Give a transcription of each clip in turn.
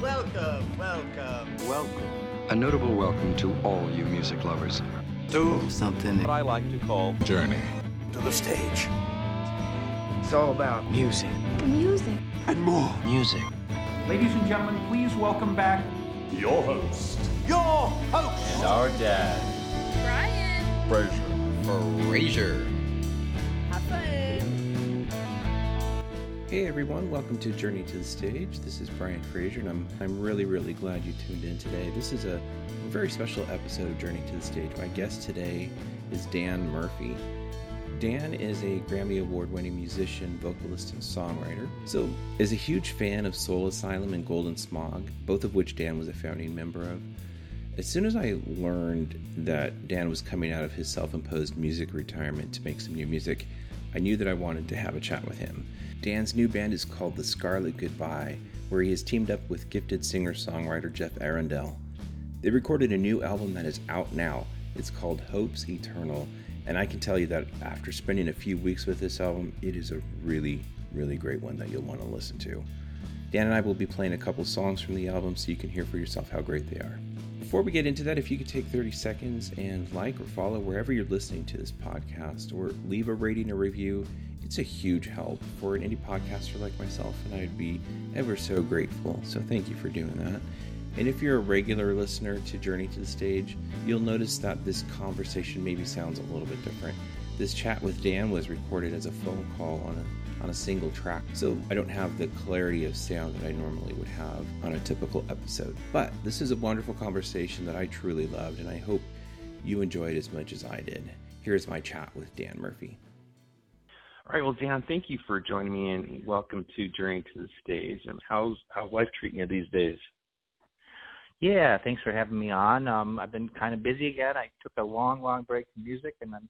Welcome, welcome. Welcome A notable welcome to all you music lovers. to something what I like to call Journey. to the stage. It's all about Music Music. and more. Music. Ladies and gentlemen, please welcome back your host. Your host. And our dad. Brian. Fraser. Have Hey everyone, welcome to Journey to the Stage. This is Brian Fraser, and I'm, I'm really, really glad you tuned in today. This is a very special episode of Journey to the Stage. My guest today is Dan Murphy. Dan is a Grammy Award winning musician, vocalist, and songwriter. So, is a huge fan of Soul Asylum and Golden Smog, both of which Dan was a founding member of. As soon as I learned that Dan was coming out of his self imposed music retirement to make some new music, I knew that I wanted to have a chat with him. Dan's new band is called The Scarlet Goodbye, where he has teamed up with gifted singer songwriter Jeff Arundel. They recorded a new album that is out now. It's called Hopes Eternal, and I can tell you that after spending a few weeks with this album, it is a really, really great one that you'll want to listen to. Dan and I will be playing a couple songs from the album so you can hear for yourself how great they are. Before we get into that, if you could take 30 seconds and like or follow wherever you're listening to this podcast or leave a rating or review, it's a huge help for an indie podcaster like myself, and I'd be ever so grateful. So thank you for doing that. And if you're a regular listener to Journey to the Stage, you'll notice that this conversation maybe sounds a little bit different. This chat with Dan was recorded as a phone call on a on a single track, so I don't have the clarity of sound that I normally would have on a typical episode. But this is a wonderful conversation that I truly loved, and I hope you enjoyed as much as I did. Here's my chat with Dan Murphy. All right, well, Dan, thank you for joining me and welcome to Journey to the Stage. And how's how's life treating you these days? Yeah, thanks for having me on. Um, I've been kind of busy again. I took a long, long break from music, and I'm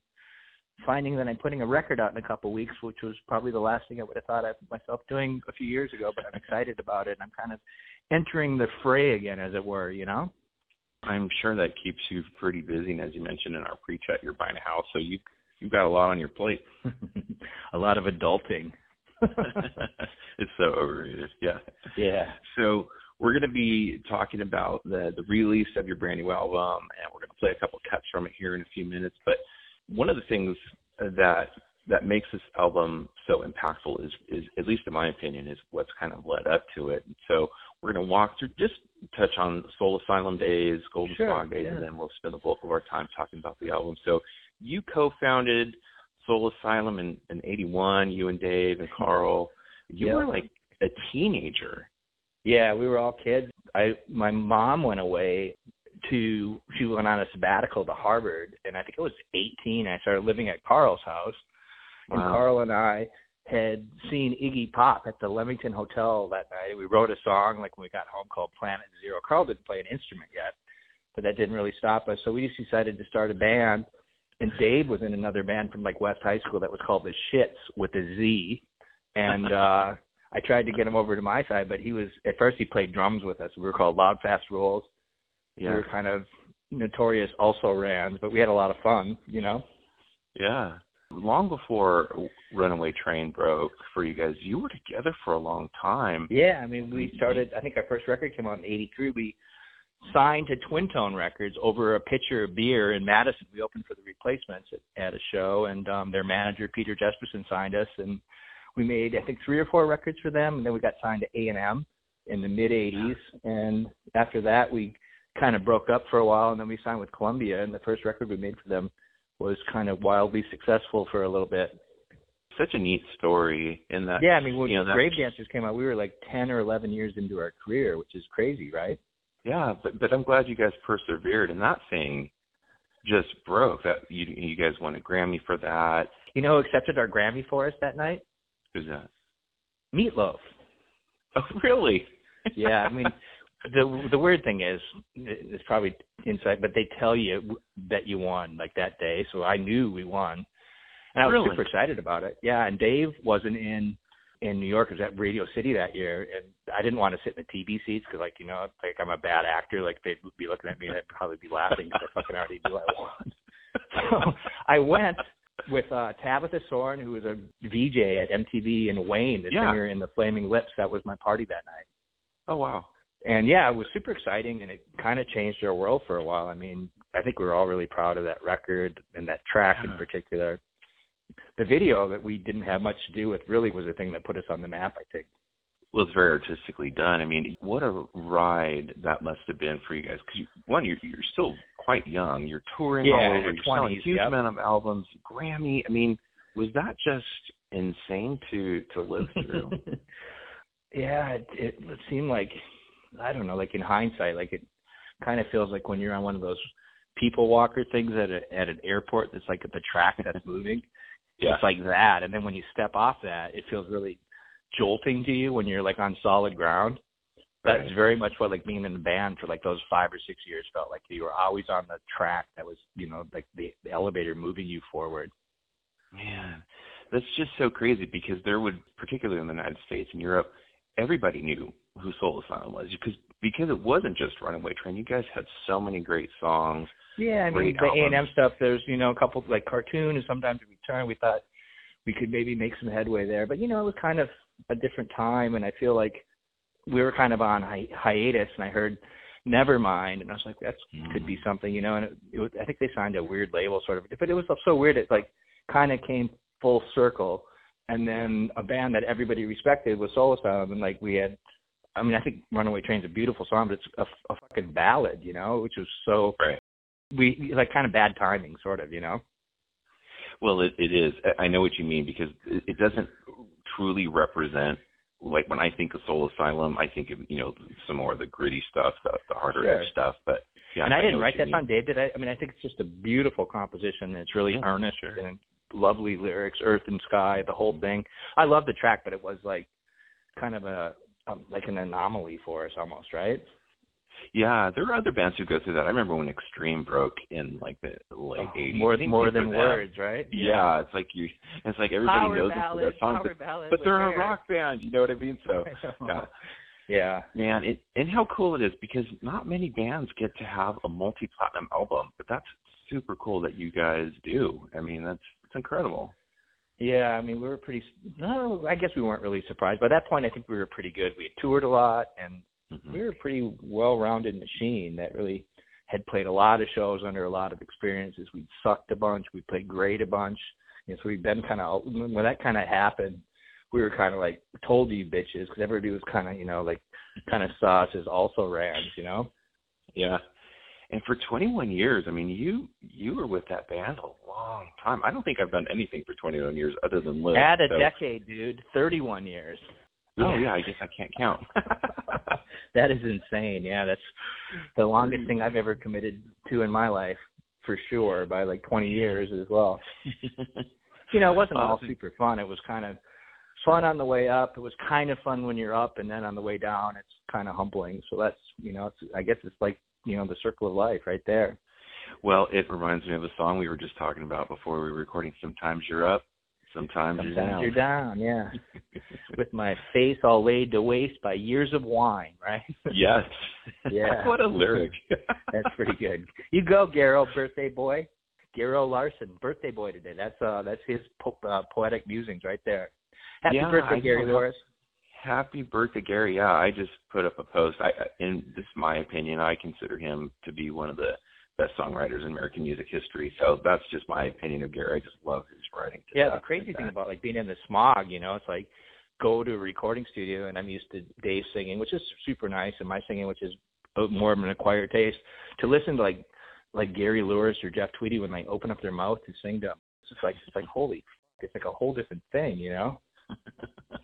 finding that I'm putting a record out in a couple weeks, which was probably the last thing I would have thought of myself doing a few years ago. But I'm excited about it. And I'm kind of entering the fray again, as it were. You know. I'm sure that keeps you pretty busy. And as you mentioned in our pre-chat, you're buying a house, so you you've got a lot on your plate. a lot of adulting. it's so overrated. Yeah. Yeah. So we're going to be talking about the the release of your brand new album, and we're going to play a couple cuts from it here in a few minutes. But one of the things that that makes this album so impactful is is at least in my opinion is what's kind of led up to it. And so we're going to walk through just touch on Soul Asylum days, Golden Sure, days, yeah. and then we'll spend the bulk of our time talking about the album. So you co-founded Soul Asylum in, in 81, you and Dave and Carl. You Yeah. were like a teenager. Yeah, we were all kids. I my mom went away to she went on a sabbatical to Harvard and I think I was 18 I started living at Carl's house. And Carl and I had seen Iggy Pop at the Leamington Hotel that night. We wrote a song like when we got home called Planet Zero. Carl didn't play an instrument yet, but that didn't really stop us. So we just decided to start a band. And Dave was in another band from like West High School that was called the Shits with a Z. And uh I tried to get him over to my side, but he was at first he played drums with us. We were called Loud Fast Rules. We Yeah. were kind of notorious also rans, but we had a lot of fun, you know. Yeah. Long before Runaway Train broke for you guys, you were together for a long time. Yeah, I mean we started I think our first record came out in eighty three. We signed to Twin Tone Records over a pitcher of beer in Madison. We opened for the replacements at, at a show and um their manager Peter Jesperson signed us and we made I think three or four records for them and then we got signed to A and M in the mid eighties and after that we kind of broke up for a while and then we signed with Columbia and the first record we made for them was kind of wildly successful for a little bit. Such a neat story in that. Yeah, I mean when you know, Grave Dancers came out, we were like ten or eleven years into our career, which is crazy, right? Yeah, but but I'm glad you guys persevered, and that thing just broke. That you you guys won a Grammy for that. You know who accepted our Grammy for us that night? Who's that? Meatloaf. Oh, really? Yeah, I mean the the weird thing is it's probably inside, but they tell you that you won like that day, so I knew we won, and I was Really? super excited about it. Yeah, and Dave wasn't in in New York. I was at Radio City that year, and I didn't want to sit in the TV seats because, like, you know, like I'm a bad actor. Like they'd be looking at me and I'd probably be laughing because I fucking already knew I won. so I went with uh Tabitha Soren, who was a VJ at MTV, and Wayne, the Yeah. singer in the Flaming Lips. That was my party that night. Oh wow. And yeah, it was super exciting, and it kind of changed our world for a while. I mean, I think we were all really proud of that record and that track in particular. The video that we didn't have much to do with really was the thing that put us on the map. I think. Well, it's very artistically done. I mean, what a ride that must have been for you guys. Because you, one, you're, you're still quite young. You're touring Yeah, all over. your You're selling a 20s, huge yep. amount of albums, Grammy. I mean, was that just insane to to live through? yeah, it, it it seemed like I don't know, like in hindsight, like it kind of feels like when you're on one of those people walker things at a, at an airport that's like at the track that's moving. Yeah. It's like that, and then when you step off that, it feels really jolting to you when you're like on solid ground. That's Right. very much what like being in a band for like those five or six years felt like. You were always on the track that was, you know, like the, the elevator moving you forward. Man, that's just so crazy because there would, particularly in the United States and Europe, everybody knew who Soul Asylum was because because it wasn't just Runaway Train. You guys had so many great songs. Yeah, I mean the A and M stuff. There's you know a couple like cartoon and sometime to return. We thought we could maybe make some headway there, but you know it was kind of a different time, and I feel like we were kind of on hi- hiatus. And I heard Nevermind, and I was like, that could be mm. something, you know. And it, it was, I think they signed a weird label, sort of, but it was so weird. It like kind of came full circle, and then a band that everybody respected was Soul Asylum, and like we had. I mean, I think Runaway Train's a beautiful song, but it's a, a fucking ballad, you know, which was so Right. we like kind of bad timing, sort of, you know. Well, it, it is. I- I know what you mean because it, it doesn't truly represent. Like when I think of Soul Asylum, I think of you know some more of the gritty stuff, the, the harder Sure. edge stuff. But yeah, and I know didn't write that mean. song, Dave. Did I? I mean, I think it's just a beautiful composition. It's really Yeah, earnest sure. and lovely lyrics, earth and sky, the whole thing. I love the track, but it was like kind of a um, like an anomaly for us, almost, right? Yeah, there are other bands who go through that. I remember when Extreme broke in like the late Oh, '80s. more more than them. words, right? Yeah, it's like you. It's like everybody Power knows them ballad, for their songs, power but, but they're a hair. rock band. You know what I mean? So, yeah, yeah. man, it, and how cool it is because not many bands get to have a multi-platinum album, but that's super cool that you guys do. I mean, that's it's incredible. Yeah, I mean, we were pretty. No, I guess we weren't really surprised. By that point, I think we were pretty good. We had toured a lot, and Mhm. we were a pretty well-rounded machine that really had played a lot of shows under a lot of experiences. We sucked a bunch. We played great a bunch. You know, so we've been kind of when that kind of happened, we were kind of like told you bitches because everybody was kind of you know like kind of saw us as also rans, you know. Yeah. And for 21 years, I mean, you you were with that band a long time. I don't think I've done anything for 21 years other than live. Add a so- decade, dude. Thirty-one years. Oh yeah, I guess I can't count. that is insane. Yeah, that's the longest thing I've ever committed to in my life, for sure, by like 20 years as well. You know, it wasn't all super fun. It was kind of fun on the way up. It was kind of fun when you're up, and then on the way down, it's kind of humbling. So that's, you know, it's, I guess it's like, you know, the circle of life right there. well, it reminds me of a song we were just talking about before we were recording. Sometimes you're up, sometimes, you're Sometimes down. you're down, yeah. With my face all laid to waste by years of wine, right? yes. Yeah. what a lyric. That's pretty good. You go, Gary, birthday boy. Gary Louris, birthday boy today. That's uh, that's his po- uh, poetic musings right there. Happy Yeah, birthday, Gary know. Happy birthday, Gary. Yeah, I just put up a post. I, in this is my opinion, I consider him to be one of the best songwriters in American music history. So that's just my opinion of Gary. I just love his writing. Yeah, the crazy thing about like being in the smog, you know, it's like go to a recording studio, and I'm used to Dave singing, which is super nice, and my singing, which is more of an acquired taste. To listen to like like Gary Louris or Jeff Tweedy when they open up their mouth to sing to them, it's just like it's like holy, it's like a whole different thing, you know.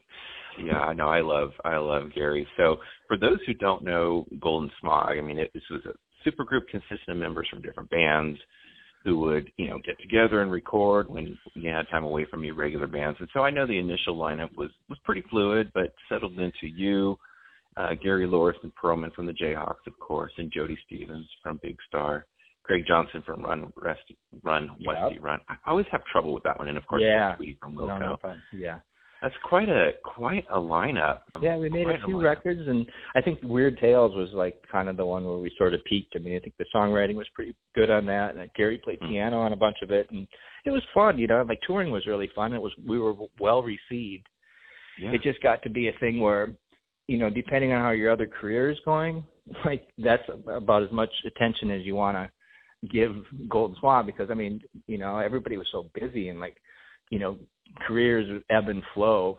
yeah, I know. I love I love Gary. So for those who don't know Golden Smog, I mean, it, this was a super group consisting of members from different bands who would you know get together and record when you had time away from your regular bands. And so I know the initial lineup was was pretty fluid, but settled into you. Uh, Gary Louris and Perlman from the Jayhawks, of course, and Jody Stephens from Big Star, Kraig Johnson from Run Rest Run Yep. Westy Run. I always have trouble with that one, and of course Yeah. From Wilco. no, fine. Yeah. That's quite a quite a lineup. Yeah, we made Quite a few lineup. records, and I think Weird Tales was like kind of the one where we sort of peaked. I mean, I think the songwriting was pretty good on that, and Gary played Mm. piano on a bunch of it, and it was fun. You know, like touring was really fun. It was we were well received. Yeah. It just got to be a thing where, you know, depending on how your other career is going, like that's about as much attention as you want to give Golden Smog because I mean, you know, everybody was so busy and like, you know, careers ebb and flow.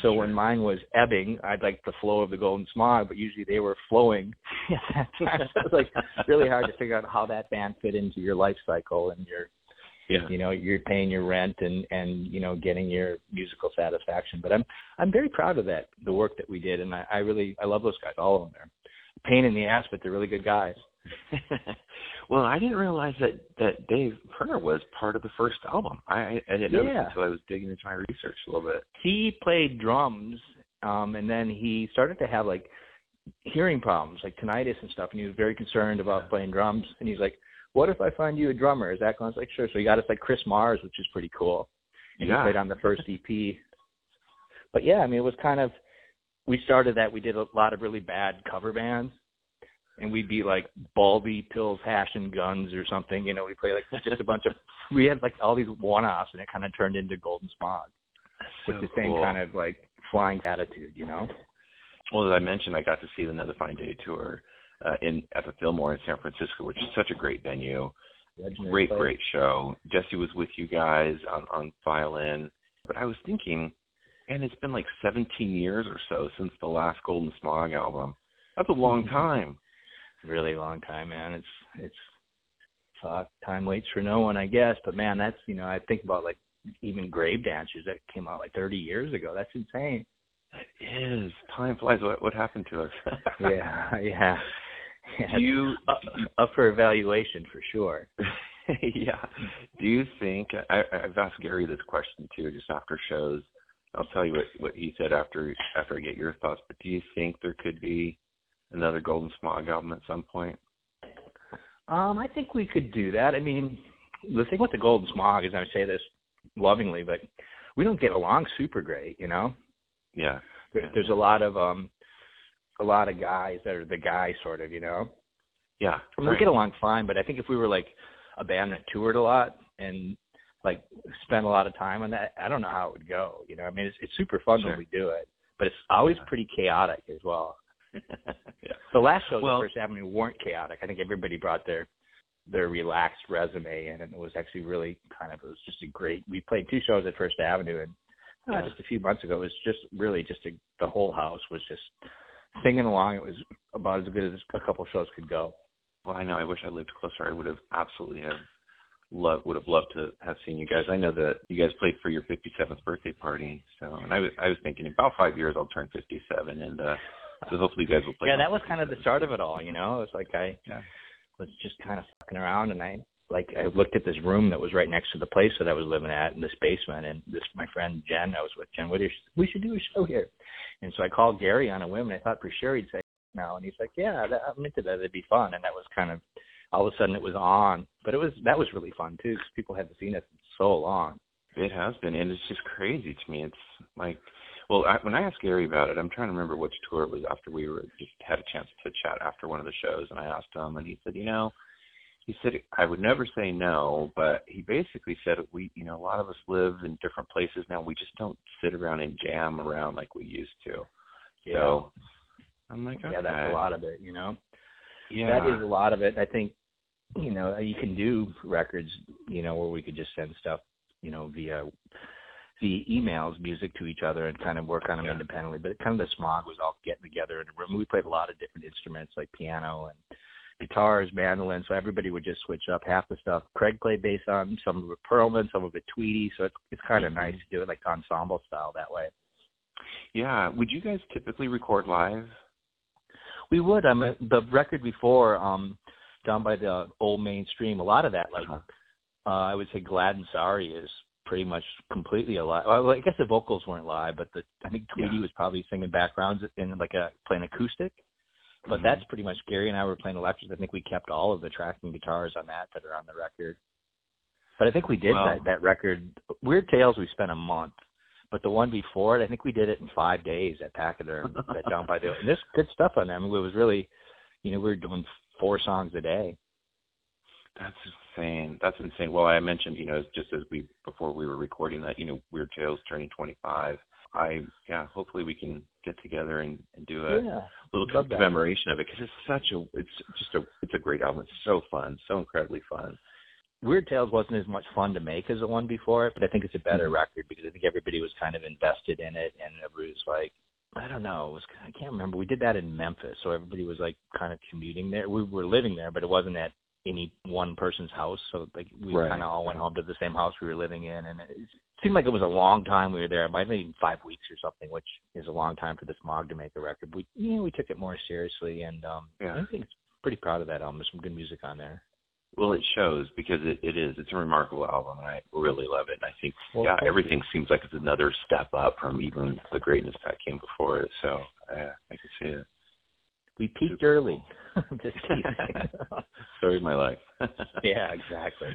So when mine was ebbing, I'd like the flow of the Golden Smog, but usually they were flowing at that time. So it was like really hard to figure out how that band fit into your life cycle and your yeah. you know you're paying your rent and and you know getting your musical satisfaction but i'm i'm very proud of that the work that we did and i, I really i love those guys all of them they're pain in the ass but they're really good guys well, I didn't realize that that Dave Pirner was part of the first album. I I didn't know Yeah. until I was digging into my research a little bit. he played drums um and then he started to have like hearing problems like tinnitus and stuff and he was very concerned about playing drums and he's like what if i find you a drummer is that going I was like sure so he got us like chris mars which is pretty cool and Yeah. he played on the first ep but yeah i mean it was kind of we started that we did a lot of really bad cover bands and we'd be like baldy pills hash and guns or something you know we play like just a bunch of we had like all these one-offs and it kind of turned into golden smog with So the same cool. kind of like flying attitude, you know. Well, as I mentioned, I got to see the Another Fine Day tour uh, in at the Fillmore in San Francisco, which is such a great venue. Great, great show. Jesse was with you guys on on violin, but I was thinking, and it's been like 17 years or so since the last Golden Smog album. That's a long time. Really long time, man. It's it's fuck. Time waits for no one, I guess. But man, that's you know, I think about like even Grave Dancers that came out like 30 years ago. That's insane. It is. Time flies. What what happened to us? yeah, yeah. yeah. Do you up, up for evaluation for sure. yeah. Do you think I, I've asked Gary this question too, just after shows. I'll tell you what what he said after after I get your thoughts. But do you think there could be another Golden Smog album at some point? Um, I think we could do that. I mean, the thing with the Golden Smog is, I say this lovingly, but we don't get along super great, you know. Yeah. There, there's a lot of um, a lot of guys that are the guy sort of, you know. Yeah. I mean, we get along fine, but I think if we were like a band that toured a lot and like spent a lot of time on that, I don't know how it would go. You know, I mean, it's it's super fun Sure. when we do it, but it's always Yeah. pretty chaotic as well. yeah. The last shows Well- at First Avenue weren't chaotic. I think everybody brought their their relaxed resume in, and it was actually really kind of it was just a great. We played two shows at First Avenue, and uh, Yeah. just a few months ago, it was just really just a, the whole house was just singing along. It was about as good as a couple shows could go. Well, I know. I wish I lived closer. I would have absolutely have loved would have loved to have seen you guys. I know that you guys played for your 57th birthday party. So, and I was I was thinking in about five years I'll turn 57, and uh so hopefully you guys will play. yeah, that was kind of the start of it all. You know, it was like I Yeah. was just kind of fucking around, and I like I looked at this room that was right next to the place that I was living at in this basement, and this my friend Jen, I was with Jen Whittier. She said, we should do a show here, and so I called Gary on a whim, and I thought for sure he'd say no, and he's like, yeah, that, I'm into that. It'd be fun, and that was kind of all of a sudden it was on, but it was that was really fun too because people hadn't seen it in so long. It has been, and it's just crazy to me. It's like, well, I, when I asked Gary about it, I'm trying to remember which tour it was after we were just had a chance to chat after one of the shows, and I asked him, and he said, you know, he said I would never say no, but he basically said we, you know, a lot of us live in different places now. We just don't sit around and jam around like we used to. Yeah. So I'm like, yeah, that's a lot of it, you know. Yeah, that is a lot of it. I think, you know, you can do records, you know, where we could just send stuff, you know, via via emails, music to each other, and kind of work on them Yeah. independently. But kind of the smog was all getting together in a room. We played a lot of different instruments like piano and guitars, mandolin. So everybody would just switch up half the stuff. Kraig played bass on some of it Perlman, some of it Tweedy. So it's it's kind of Mhm. nice to do it like ensemble style that way. yeah. Would you guys typically record live? We would. I mean, the record before, um, down by the old mainstream, a lot of that, like, Uh-huh. uh, I would say Glad and Sorry is pretty much completely alive. Well, I guess the vocals weren't live, but the I think Tweedy Yeah. was probably singing backgrounds in like a playing acoustic. But Mhm. that's pretty much Gary and I were playing electric. I think we kept all of the tracking guitars on that that are on the record. But I think we did Wow. that that record. Weird Tales. We spent a month But the one before it, I think we did it in five days at Pachyderm, that down by the. And there's good stuff on there. I mean, it was really, you know, we were doing four songs a day. That's insane. That's insane. Well, I mentioned, you know, just as we before we were recording that, you know, Weird Tales turning 25. I yeah, hopefully we can get together and, and do a yeah, little love that. commemoration of it because it's such a it's just a it's a great album. It's so fun, so incredibly fun. Weird Tales wasn't as much fun to make as the one before it, but I think it's a better Mm-hmm. record because I think everybody was kind of invested in it, and everybody was like, I don't know, it was I can't remember. We did that in Memphis, so everybody was like kind of commuting there. We were living there, but it wasn't at any one person's house, so like we Right. kind of all went home to the same house we were living in, and it seemed like it was a long time we were there. It might have been five weeks or something, which is a long time for the Smog to make a record. We yeah, we took it more seriously, and um, Yeah. I think it's pretty proud of that album. There's some good music on there. Well, it shows because it, it is. It's a remarkable album, and I really love it. And I think, Well, yeah, everything seems like it's another step up from even the greatness that came before it. So, yeah, I can see it. We peaked Super early. Just. Story of my life. yeah, exactly.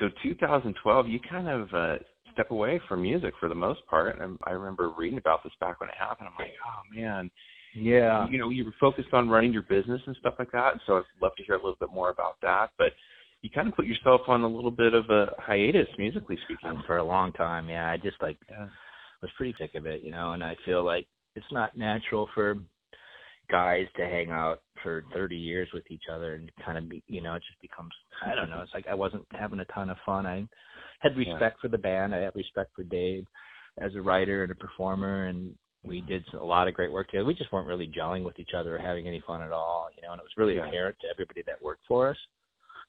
So 2012, you kind of uh, step away from music for the most part. And I remember reading about this back when it happened. I'm like, oh man, Yeah. you know, you were focused on running your business and stuff like that. So I'd love to hear a little bit more about that. But you kind of put yourself on a little bit of a hiatus, musically speaking. For a long time, yeah. I just like Yeah. was pretty sick of it, you know, and I feel like it's not natural for guys to hang out for 30 years with each other and kind of be, you know, it just becomes, I don't know, it's like I wasn't having a ton of fun. I had respect for the band. I had respect for Dave as a writer and a performer, and we did a lot of great work together. We just weren't really gelling with each other or having any fun at all, you know, and it was really Yeah. apparent to everybody that worked for us.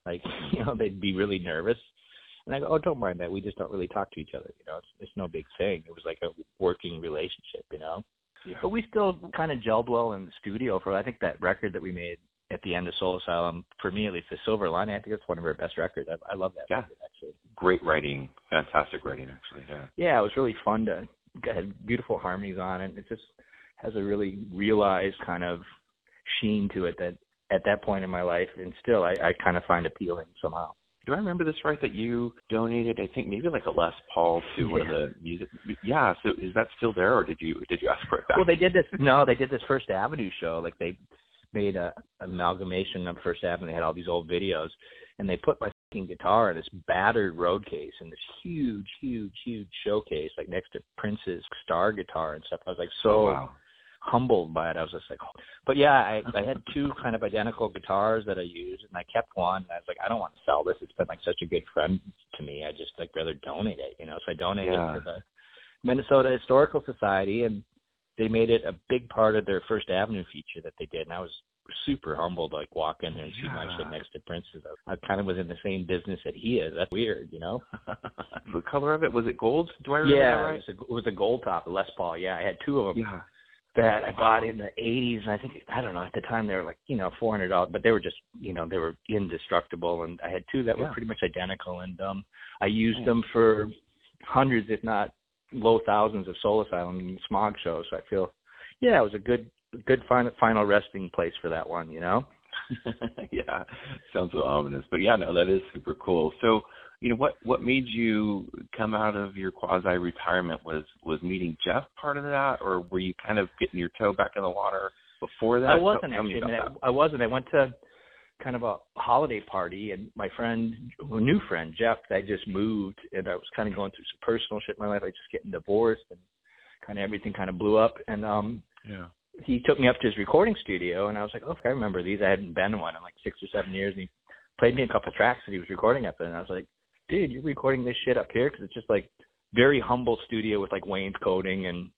Like, you know, they'd be really nervous. And I go, oh, don't mind that. We just don't really talk to each other. You know, it's it's no big thing. It was like a working relationship, you know. Yeah. But we still kind of gelled well in the studio for I think that record that we made at the end of Soul Asylum, for me at least, the Silver Lining, I think it's one of our best records. I, I love that Yeah. record actually. Great writing, fantastic writing, actually. Yeah. Yeah, it was really fun to had beautiful harmonies on it. It just has a really realized kind of sheen to it that at that point in my life and still I, I kind of find appealing somehow. Do I remember this right? That you donated, I think maybe like a Les Paul to one of the music. Yeah. So is that still there, or did you did you ask for it back? Well, they did this. No, they did this First Avenue show. Like they made a amalgamation of First Avenue. They had all these old videos, and they put my fucking guitar in this battered road case in this huge, huge, huge showcase, like next to Prince's star guitar and stuff. I was like oh, so Oh, wow. Humbled by it. I was just like, oh. but yeah, I I had two kind of identical guitars that I used, and I kept one. And I was like, I don't want to sell this. It's been like such a good friend to me. I just like rather donate it, you know. So I donated Yeah. it to the Minnesota Historical Society, and they made it a big part of their First Avenue feature that they did. And I was super humbled, like walk in there and see my shit next to Prince's. I, I kind of was in the same business that he is. That's weird, you know. the color of it was it gold? Do I remember yeah, that right? it, was a, it was a gold top, a Les Paul. Yeah, I had two of them Yeah. That I bought in the '80s, and I think I don't know at the time they were like you know four hundred dollars, but they were just you know they were indestructible, and I had two that were pretty much identical, and um I used Nice. them for hundreds, if not low thousands, of Soul Asylum and Smog shows. So I feel, yeah, it was a good good final final resting place for that one, you know. yeah, sounds so ominous, but yeah, no, that is super cool. So, you know, what what made you come out of your quasi retirement? Was was meeting Jeff part of that, or were you kind of getting your toe back in the water before that? I wasn't Tell me actually. I, mean, I, I wasn't. I went to kind of a holiday party, and my friend, a new friend Jeff, I just moved, and I was kind of going through some personal shit in my life. I just getting divorced, and kind of everything kind of blew up. And um. Yeah. he took me up to his recording studio, and I was like, "Oh, I remember these. I hadn't been to one in like six or seven years." And he played me a couple tracks that he was recording up there, and I was like, "Dude, you're recording this shit up here because it's just like very humble studio with like wainscoting and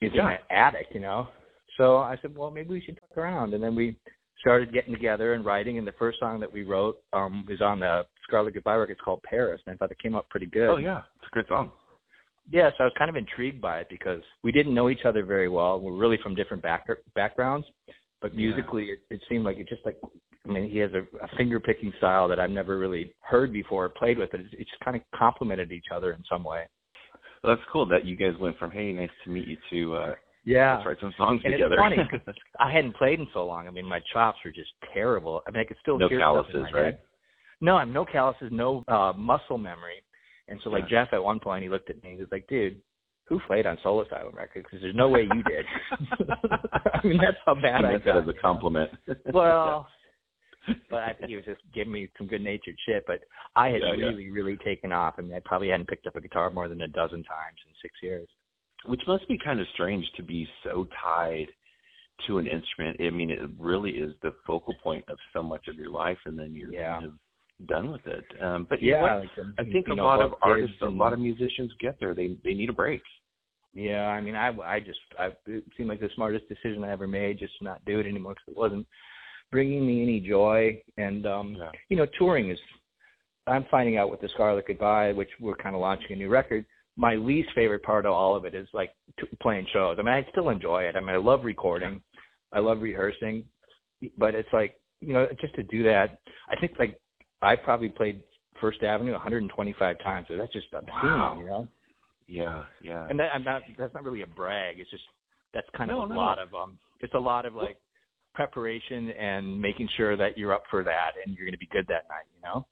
it's in an attic, you know." So I said, "Well, maybe we should fuck around," and then we started getting together and writing. And the first song that we wrote um is on the Scarlet Goodbye record. It's called Paris, and I thought it came up pretty good. Oh yeah, it's a good song. Yeah, so I was kind of intrigued by it because we didn't know each other very well. We're really from different back- backgrounds, but musically, it, it seemed like it just like I mean, he has a, a finger picking style that I've never really heard before, or played with. It, it just kind of complemented each other in some way. Well, that's cool that you guys went from hey, nice to meet you to uh, Yeah, let's write some songs and together. it's funny I hadn't played in so long. I mean, my chops were just terrible. I mean, I could still no hear stuff in calluses, my right? head. No, I'm no calluses, no uh muscle memory. And so like Yeah. Jeff at one point he looked at me, and he was like, Dude, who played on Soul Asylum Records? Because there's no way you did. I mean, that's how bad I meant got. that as a compliment. well, but I think he was just giving me some good natured shit. But I had Yeah, yeah. really, really taken off. I mean, I probably hadn't picked up a guitar more than a dozen times in six years. which must be kind of strange to be so tied to an instrument. I mean, it really is the focal point of so much of your life, and then you're Yeah. kind of done with it. Um, but know like, um, I think a know, lot of artists, kids a lot of musicians get there. They they need a break. Yeah, I mean, I, I just, I, it seemed like the smartest decision I ever made, just to not do it anymore because it wasn't bringing me any joy. And, um, Yeah. you know, touring is, I'm finding out with the Scarlet Goodbye, which we're kind of launching a new record. My least favorite part of all of it is like t- playing shows. I mean, I still enjoy it. I mean, I love recording, I love rehearsing, but it's like, you know, just to do that, I think like I probably played First Avenue 125 times. So that's just obscene, Wow. you know. Yeah, yeah. And that, I'm not. That's not really a brag. It's just that's kind of a no. lot of um. It's a lot of like preparation and making sure that you're up for that and you're going to be good that night. You know.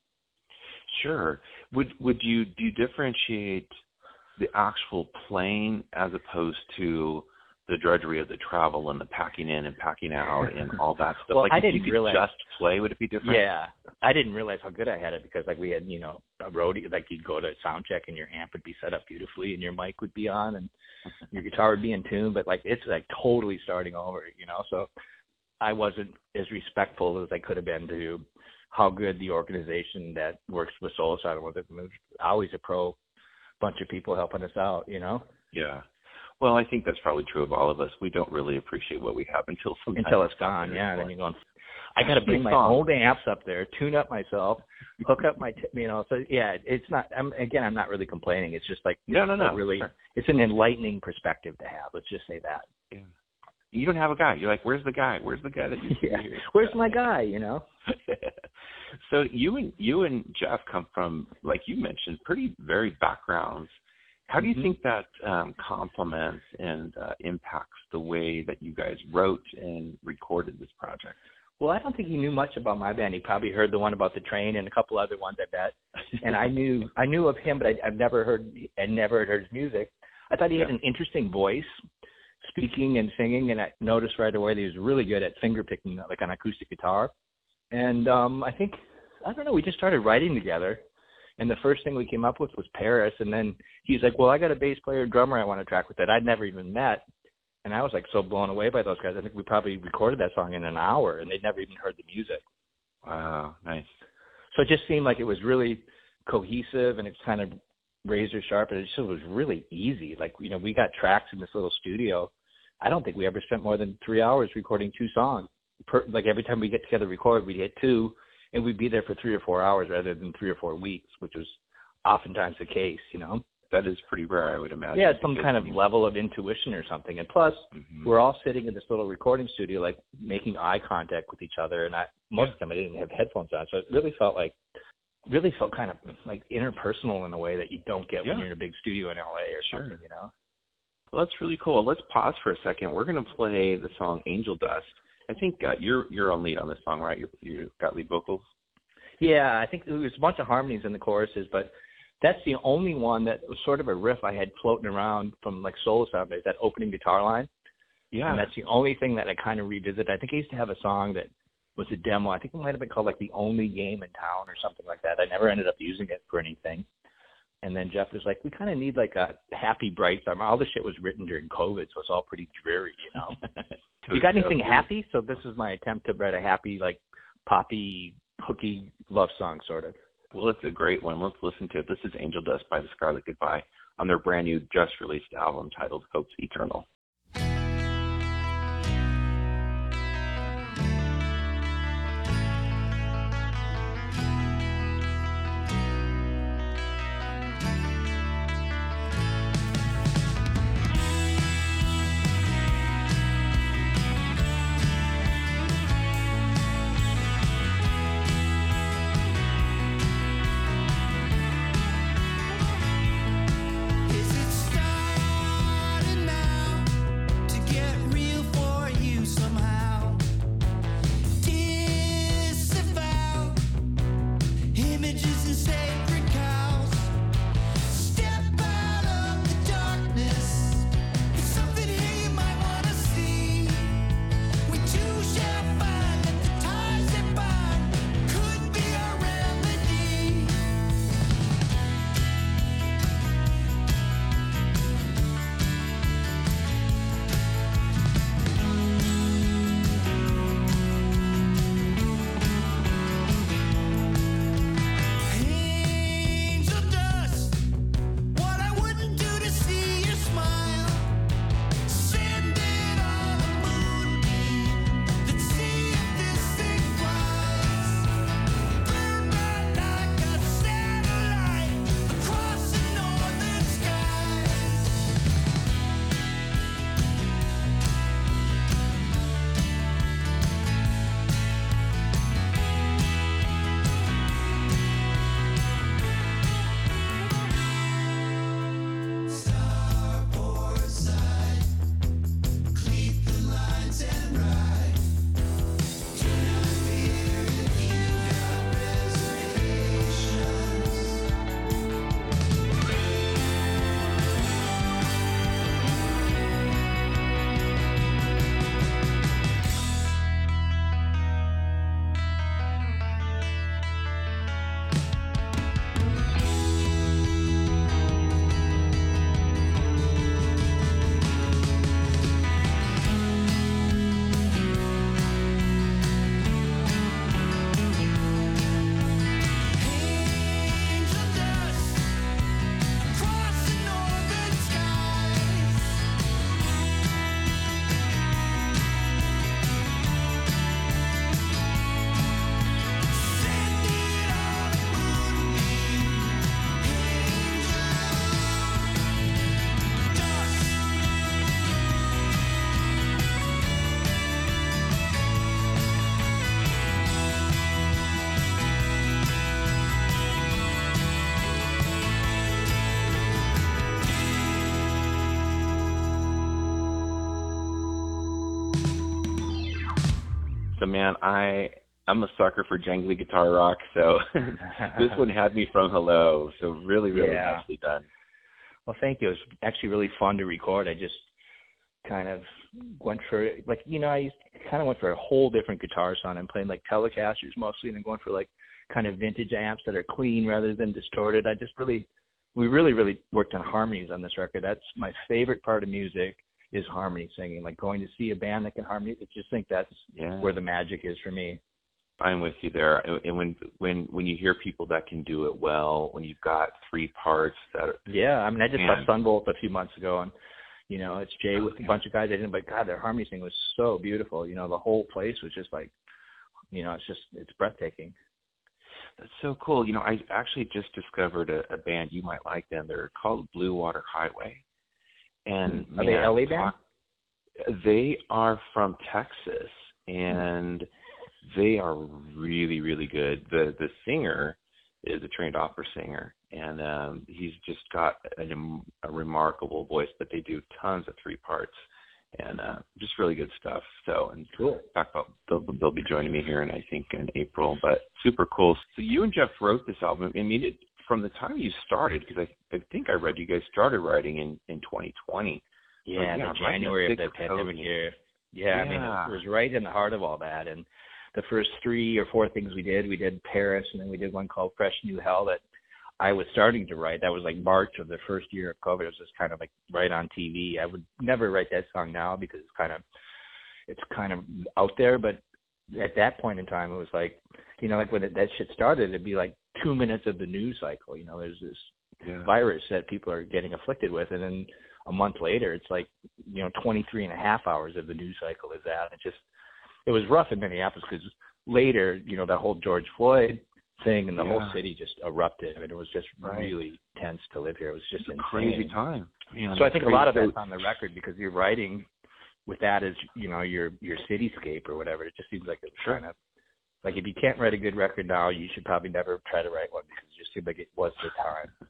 Sure. Would would you do you differentiate the actual playing as opposed to the drudgery of the travel and the packing in and packing out and all that stuff? Well, like I if didn't realize- just play, would it be different? Yeah, I didn't realize how good I had it because like we had you know a roadie like you'd go to sound check and your amp would be set up beautifully and your mic would be on and your guitar would be in tune, but like it's like totally starting over, you know. So I wasn't as respectful as I could have been to how good the organization that works with Soul Asylum was. It was always a pro bunch of people helping us out, you know, Yeah. Well, I think that's probably true of all of us. We don't really appreciate what we have until until it's gone. Yeah, and then you're going. I got to bring my old amps up there, tune up myself, hook up my, t- you know. So yeah, it's not. I'm again, I'm not really complaining. It's just like No, no, no. really, Sure. it's an enlightening perspective to have. Let's just say that. You don't have a guy. You're like, where's the guy? Where's the guy that you? Yeah. Where's my guy? You know. so you and you and Jeff come from, like you mentioned, pretty varied backgrounds. How do you Mhm. think that um, complements and uh, impacts the way that you guys wrote and recorded this project? Well, I don't think he knew much about my band. He probably heard the one about the train and a couple other ones, I bet. And I knew I knew of him, but I, I've never heard I never heard his music. I thought he had an interesting voice, speaking and singing, and I noticed right away that he was really good at finger picking, like on acoustic guitar. And um I think I don't know. We just started writing together, and the first thing we came up with was Paris. And then he's like, "Well, I got a bass player and drummer I want to track with that I'd never even met." And I was like so blown away by those guys. I think we probably recorded that song in an hour, and they'd never even heard the music. Wow, nice. So it just seemed like it was really cohesive and it's kind of razor sharp and it just was really easy. Like, you know, we got tracks in this little studio. I don't think we ever spent more than three hours recording two songs. Per, like every time we get together to record, we'd hit two and we'd be there for three or four hours rather than three or four weeks, which was oftentimes the case, you know? That is pretty rare, I would imagine. Yeah, some kind of level of intuition or something. And plus, Mhm. we're all sitting in this little recording studio, like making eye contact with each other. And I, most of the time, I didn't have headphones on, so it really felt like, really felt kind of like interpersonal in a way that you don't get when you're in a big studio in LA or Sure. something, you know. Well, that's really cool. Let's pause for a second. We're going to play the song "Angel Dust." I think uh, you're you're on lead on this song, right? You you got lead vocals. Yeah, I think there was a bunch of harmonies in the choruses, but that's the only one that was sort of a riff I had floating around from like Soul Sound, that opening guitar line. Yeah, And that's the only thing that I kind of revisit. I think I used to have a song that was a demo. I think it might have been called like the only game in town or something like that. I never ended up using it for anything. And then Jeff was like, we kind of need like a happy, bright summer. All this shit was written during COVID, so it's all pretty dreary, you know. you got anything happy? So this is my attempt to write a happy, like poppy, hooky love song, sort of. Well, it's a great one. Let's listen to it. This is Angel Dust by the Scarlet Goodbye on their brand new, just released album titled Hope's Eternal. Man, I I'm a sucker for jangly guitar rock, so this one had me from hello. So really, really Yeah. nicely done. Well, thank you. It was actually really fun to record. I just kind of went for like you know I kind of went for a whole different guitar sound. I'm playing like Telecasters mostly, and then going for like kind of vintage amps that are clean rather than distorted. I just really, we really, really worked on harmonies on this record. That's my favorite part of music is harmony singing. Like going to see a band that can harmony. I just think that's Yeah. where the magic is for me. I'm with you there. And- when when when you hear people that can do it well, when you've got three parts that are, Yeah, I mean, I just saw Son Volt a few months ago, and you know, it's Jay with a bunch of guys. I didn't, but God, their harmony thing was so beautiful. You know, the whole place was just like, you know, it's just it's breathtaking. that's so cool. You know, I actually just discovered a, a band you might like them. They're called Blue Water Highway. And Are they LA band? They are from Texas and they are really, really good. The the singer is a trained opera singer and um he's just got a, a remarkable voice, but they do tons of three parts and uh just really good stuff. So and Cool. talk about they'll they'll be joining me here in I think in April, but super cool. So you and Jeff wrote this album. I mean, it, from the time you started, because I I think I read you guys started writing in in 2020. Yeah, yeah, the right in the January of the pandemic COVID. year. Yeah, I mean, it was right in the heart of all that. And the first three or four things we did, we did Paris, and then we did one called Fresh New Hell that I was starting to write. That was like March of the first year of COVID. It was just kind of like right on TV. I would never write that song now because it's kind of it's kind of out there. But at that point in time, it was like, you know, like when it, that shit started, it'd be like two minutes of the news cycle. You know, there's this Yeah. virus that people are getting afflicted with and then a month later it's like you know 23 and a half hours of the news cycle is that it just it was rough in minneapolis because later you know that whole george floyd thing and the whole city just erupted and it was just Right. really tense to live here it was just It's a insane. crazy time. Man, so i think a lot of that's on the record because you're writing with that as you know your your cityscape or whatever it just seems like it was Sure. kind of like if you can't write a good record now you should probably never try to write one because it just seemed like it was the time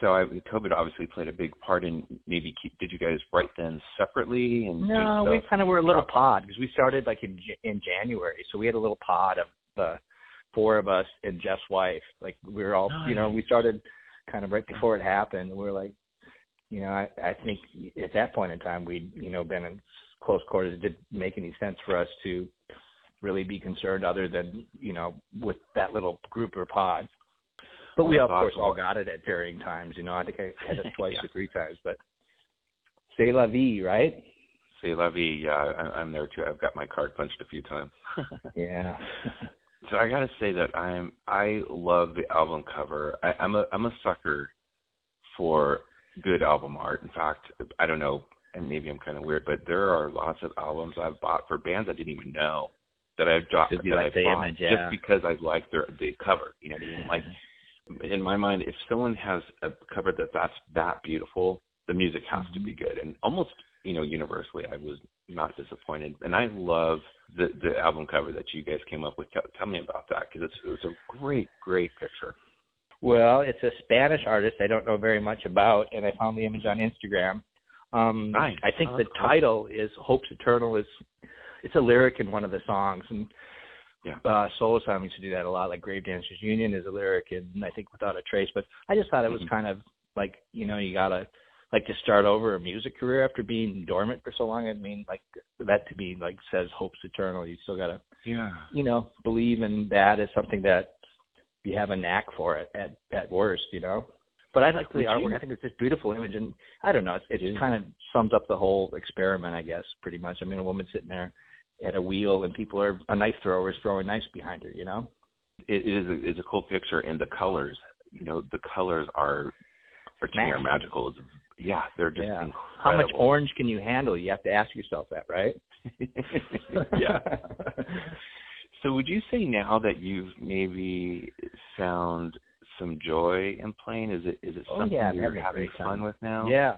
So I, COVID obviously played a big part in maybe keep. Did you guys write then separately and No, we kind of were a little pod because we started like in in January, so we had a little pod of the four of us and Jeff's wife. Like we were all, you know, we started kind of right before it happened. We were like, you know, I, I think at that point in time we'd you know been in close quarters. It didn't make any sense for us to really be concerned other than you know with that little group or pod. But we Well, of that's course all got it at varying times. You know, I think I had it twice Yeah. or three times, but. C'est la vie, right? Say la vie. Yeah, I, I'm there too. I've got my card punched a few times. Yeah. so I gotta say that I'm I love the album cover. I, I'm a I'm a sucker for good album art. In fact, I don't know, and maybe I'm kind of weird, but there are lots of albums I've bought for bands I didn't even know that I've dropped that like I've bought image, yeah. just because I like their the cover. You know what I mean? Like in my mind, if someone has a cover that that's that beautiful, the music has to be Mm-hmm. good. And almost you know universally, I was not disappointed. And I love the the album cover that you guys came up with. Tell, tell me about that because it's it's a great great picture. Well, it's a Spanish artist I don't know very much about, and I found the image on Instagram. Um, Nice. I think Oh, the cool. title is "Hopes Eternal." is It's a lyric in one of the songs, and Yeah. uh, Soul Asylum used to do that a lot. Like "Grave Dancers Union" is a lyric, and I think "Without a Trace." But I just thought it was Mhm. kind of like you know you gotta like to start over a music career after being dormant for so long. I mean, like that to me like says "Hopes Eternal." You still gotta Yeah. you know, believe in that as something that you have a knack for it at at worst, you know. But I like the Would artwork. you- I think it's just beautiful image, and I don't know. It's, it Yeah. kind of sums up the whole experiment, I guess, pretty much. I mean, a woman sitting there at a wheel, and people are a knife thrower is throwing knives behind her, you know. It, it is a, it's a cool picture, and the colors. You know, the colors are are are magical. It's, yeah, they're just yeah. incredible. How much orange can you handle? You have to ask yourself that, right? yeah. So would you say now that you've maybe found some joy in playing? Is it is it Oh, something yeah, I'm you're having great time. fun with now? Yeah.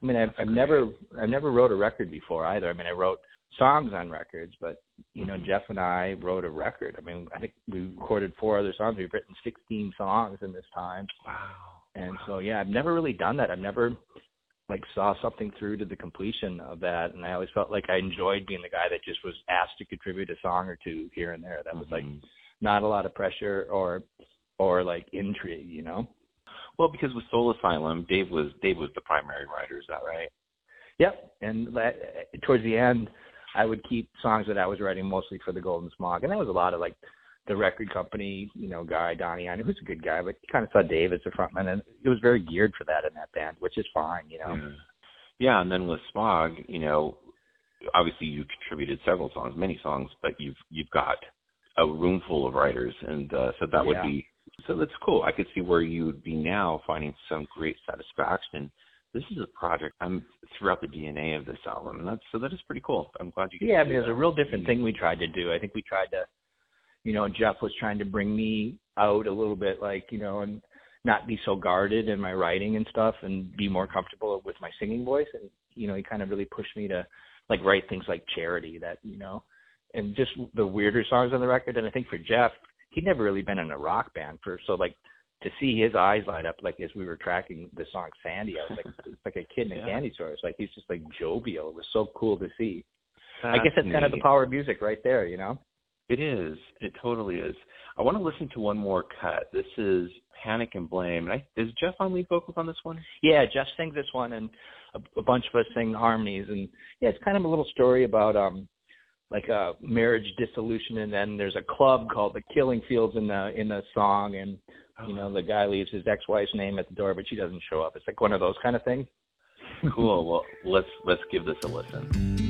I mean, I've, I've never, I've never wrote a record before either. I mean, I wrote songs on records, but you know, Jeff and I wrote a record. I mean, I think we recorded four other songs. We've written 16 songs in this time, Wow. and so yeah, I've never really done that. I've never, like saw something through to the completion of that, and I always felt like I enjoyed being the guy that just was asked to contribute a song or two here and there. That was like Mhm. not a lot of pressure or or like intrigue, you know. Well, because with Soul Asylum, Dave was Dave was the primary writer. Is that right? Yep. And that, towards the end, I would keep songs that I was writing mostly for the Golden Smog, and that was a lot of like the record company, you know, guy Donnie Ienner, who's a good guy, but he kind of saw Dave as a frontman, and it was very geared for that in that band, which is fine, you know. Yeah. Yeah, and then with Smog, you know, obviously you contributed several songs, many songs, but you've you've got a room full of writers, and uh, so that would Yeah. be so that's cool. I could see where you would be now, finding some great satisfaction. This is a project I'm throughout the DNA of this album, and that's so that is pretty cool. I'm glad you. Yeah, I mean, do it was a real different mm. thing we tried to do. I think we tried to, you know, Jeff was trying to bring me out a little bit, like, you know, and not be so guarded in my writing and stuff and be more comfortable with my singing voice. And, you know, he kind of really pushed me to, like, write things like Charity that, you know, and just the weirder songs on the record. And I think for Jeff, he'd never really been in a rock band for, so, like, to see his eyes light up, like, as we were tracking the song Sandy, I was like, it's like a kid in a Yeah. candy store. It's like, he's just, like, jovial. It was so cool to see. I guess that's kind of the power of music right there, you know? It is. It totally is. I want to listen to one more cut. This is Panic and Blame. And I, is Jeff on lead vocals on this one? Yeah, Jeff sings this one, and a, a bunch of us sing harmonies, and yeah, it's kind of a little story about um, like a marriage dissolution, and then there's a club called the Killing Fields in the in the song, and you know the guy leaves his ex-wife's name at the door, but she doesn't show up. It's like one of those kind of things. Cool. Well, let's let's give this a listen.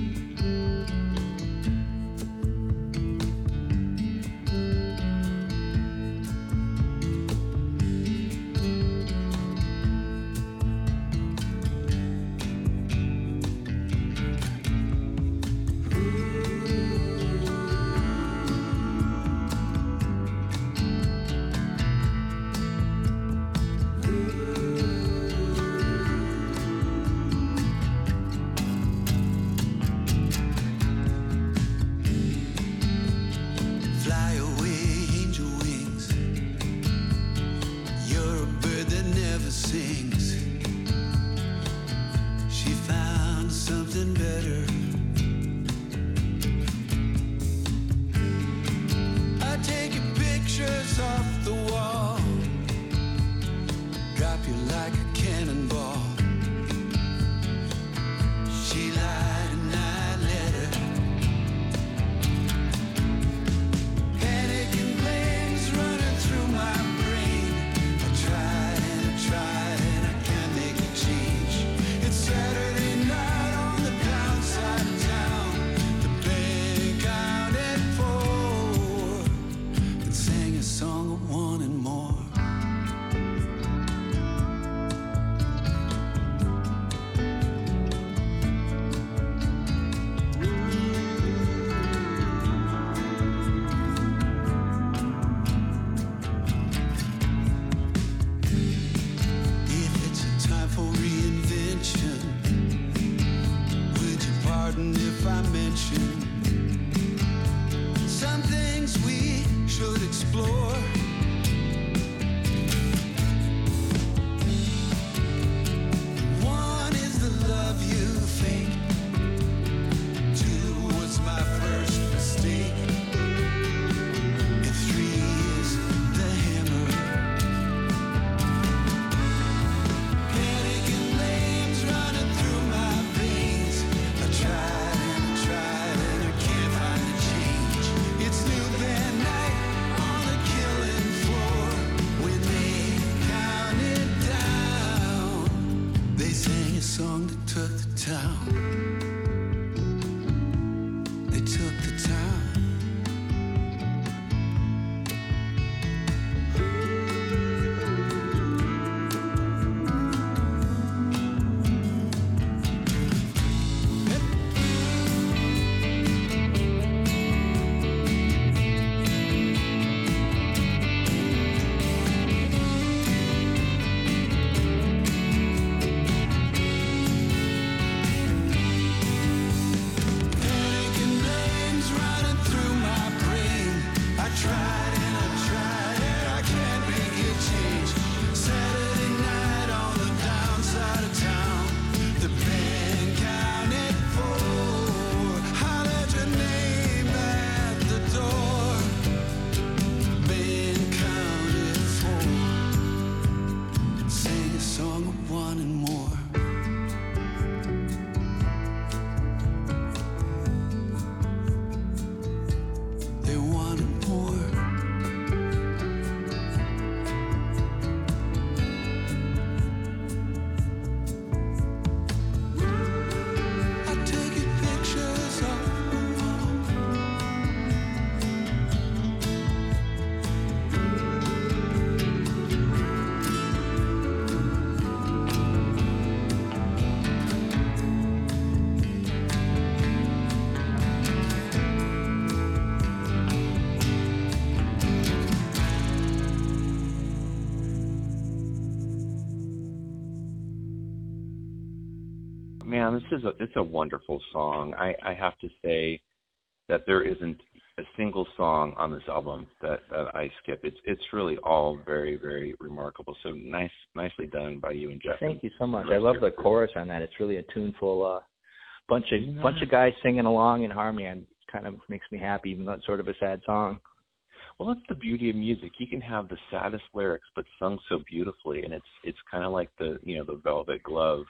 Things we should explore? Dan, this is a it's a wonderful song. I I have to say that there isn't a single song on this album that that I skip. It's it's really all very very remarkable. So nice nicely done by you and Jeff. Thank you so much. I love the chorus on that. It's really a tuneful uh, bunch of bunch of guys singing along in harmony, and kind of makes me happy, even though it's sort of a sad song. Well, that's the beauty of music. You can have the saddest lyrics, but sung so beautifully, and it's it's kind of like the you know the velvet glove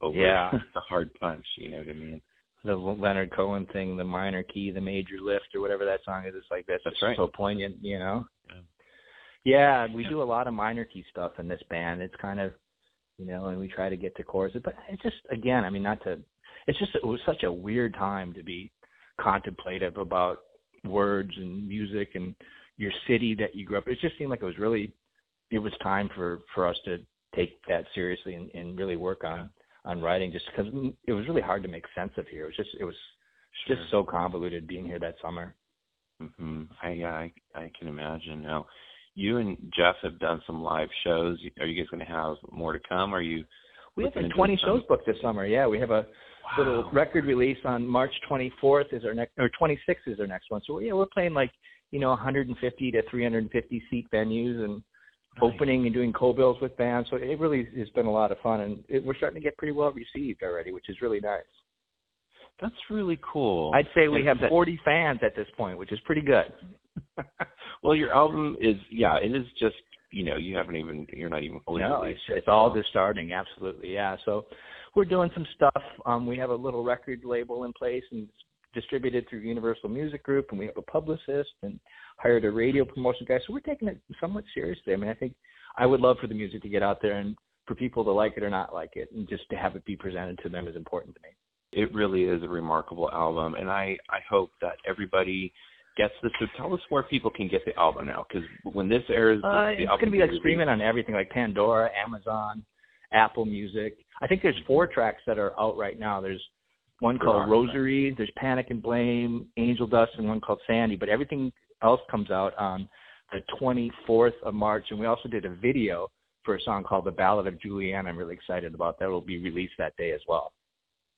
over Yeah. the hard punch. You know what I mean? The Leonard Cohen thing, the minor key, the major lift, or whatever that song is. It's like that's, That's just right. so poignant, you know. Yeah. Yeah, we do a lot of minor key stuff in this band. It's kind of, you know, and we try to get to choruses, but it's just again, I mean, not to. It's just it was such a weird time to be contemplative about words and music and your city that you grew up. It just seemed like it was really, it was time for for us to take that seriously and, and really work on on writing, just because it was really hard to make sense of here. It was just it was just so convoluted being here that summer. hmm I, I I can imagine. Now, you and Jeff have done some live shows. Are you guys going to have more to come? Are you? We have like 20 some- shows booked this summer. Yeah, we have a little record release on March 24th is our next, or 26th is our next one. So yeah, we're playing like you know 150 to 350 seat venues and. Opening and doing co-bills with bands. So it really has been a lot of fun, and it, we're starting to get pretty well received already, which is really nice. That's really cool. I'd say we And have that- 40 fans at this point, which is pretty good. well, your album is yeah, it is just you know you haven't even you're not even fully No, released it's, it's all just starting. Absolutely, yeah. So we're doing some stuff. Um, we have a little record label in place and it's distributed through Universal Music Group, and we have a publicist and hired a radio promotion guy. So we're taking it somewhat seriously. I mean, I think I would love for the music to get out there and for people to like it or not like it, and just to have it be presented to them is important to me. It really is a remarkable album, and I I hope that everybody gets this. So tell us where people can get the album now, because when this airs, the, Uh, the it's going to be like streaming on everything, like Pandora, Amazon, Apple Music. I think there's four tracks that are out right now. There's one There called. Rosary, there's Panic and Blame, Angel Dust, and one called Sandy. But everything else comes out on the 24th of March, and we also did a video for a song called "The Ballad of Julianne." I'm really excited about that. Will be released that day as well.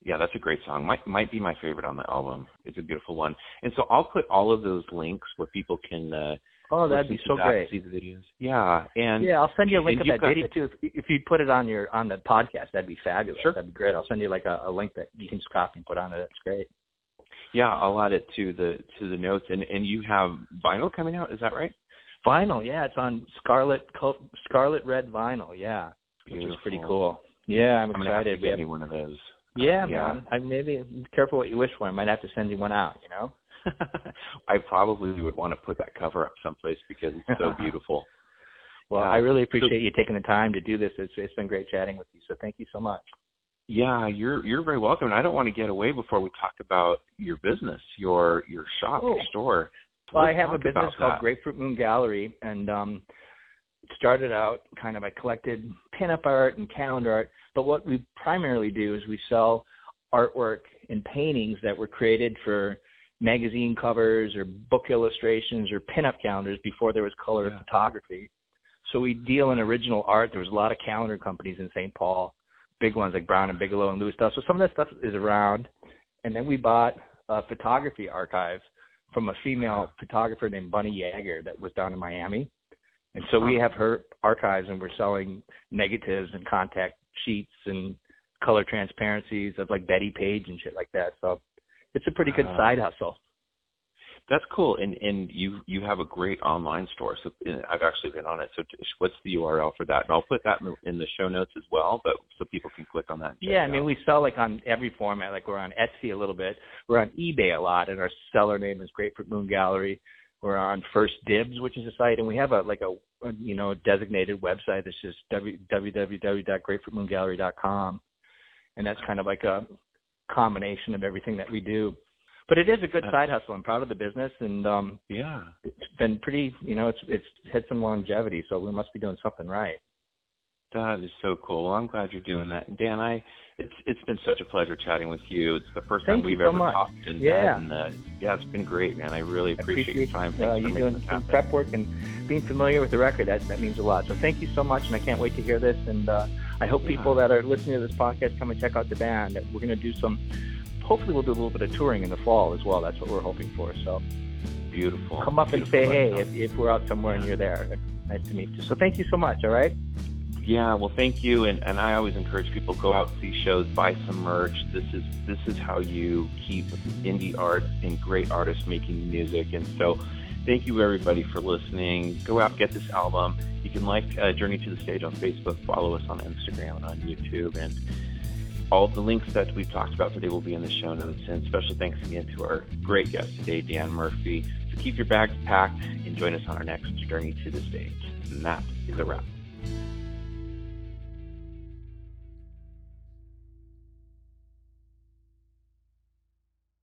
Yeah, that's a great song. Might might be my favorite on the album. It's a beautiful one. And so I'll put all of those links where people can. Uh, Oh, that'd be so to great. See the videos. Yeah, and Yeah, I'll send you a link of that video too. If, if you put it on your on the podcast, that'd be fabulous. Sure. That'd be great. I'll send you like a, a link that you can just copy and put on it. That's great. yeah, I'll add it to the to the notes. And and you have vinyl coming out. Is that right? Vinyl, yeah, it's on scarlet scarlet red vinyl, yeah, which is pretty cool. Yeah, I'm I'm gonna have to excited. We get have- me one of those. yeah, Yeah. man. I maybe be careful what you wish for. I might have to send you one out. You know. I probably would want to put that cover up someplace because it's so beautiful. Well, Yeah. I really appreciate you taking the time to do this. It's it's been great chatting with you. So thank you so much. Yeah, you're you're very welcome. And I don't want to get away before we talk about your business, your your shop, Oh. your store. Well, I Let's have a business called that. Grapefruit Moon Gallery, and um, it started out kind of I collected pinup art and calendar art, but what we primarily do is we sell artwork and paintings that were created for magazine covers or book illustrations or pinup calendars before there was color Yeah. photography. So we deal in original art. There was a lot of calendar companies in St. Paul, big ones like Brown and Bigelow and Louis stuff. So some of that stuff is around. And then we bought a photography archive from a female photographer named Bunny Yeager that was down in Miami. And so we have her archives and we're selling negatives and contact sheets and color transparencies of like Betty Page and shit like that. So it's a pretty good Wow. side hustle. That's cool. And and you you have a great online store. So uh, I've actually been on it. So what's the URL for that? And I'll put that in the, show notes as well, but so people can click on that. Yeah, I mean, we sell like on every format. Like we're on Etsy a little bit. We're on eBay a lot, and our seller name is Grapefruit Moon Gallery. We're on First Dibs, which is a site, and we have a like a, a you know designated website that's just www.grapefruitmoongallery.com, and that's kind of like a combination of everything that we do. But it is a good side hustle. I'm proud of the business, and um, yeah, it's been pretty. You know, it's it's had some longevity, so we must be doing something right. That is so cool. Well, I'm glad you're doing that, Dan. I it's it's been such a pleasure chatting with you. It's the first Thank time we've so ever much. talked, and, Yeah. and uh, yeah, it's been great, man. I really appreciate, your time. uh, Thanks for you doing some prep work and being familiar with the record. That that means a lot. So thank you so much, and I can't wait to hear this. And uh, I hope people that are listening to this podcast come and check out the band. We're going to do some. Hopefully, we'll do a little bit of touring in the fall as well. That's what we're hoping for. So Beautiful. come up and Beautiful. say hey if, if we're out somewhere and you're there. Nice to meet you. So thank you so much. All right. Yeah, well, thank you, and, and I always encourage people go out see shows, buy some merch. This is this is how you keep indie art and great artists making music. And so, thank you everybody for listening. Go out get this album. You can like uh, Journey to the Stage on Facebook, follow us on Instagram and on YouTube, and all the links that we've talked about today will be in the show notes. And special thanks again to our great guest today, Dan Murphy. So keep your bags packed and join us on our next Journey to the Stage. And that is a wrap.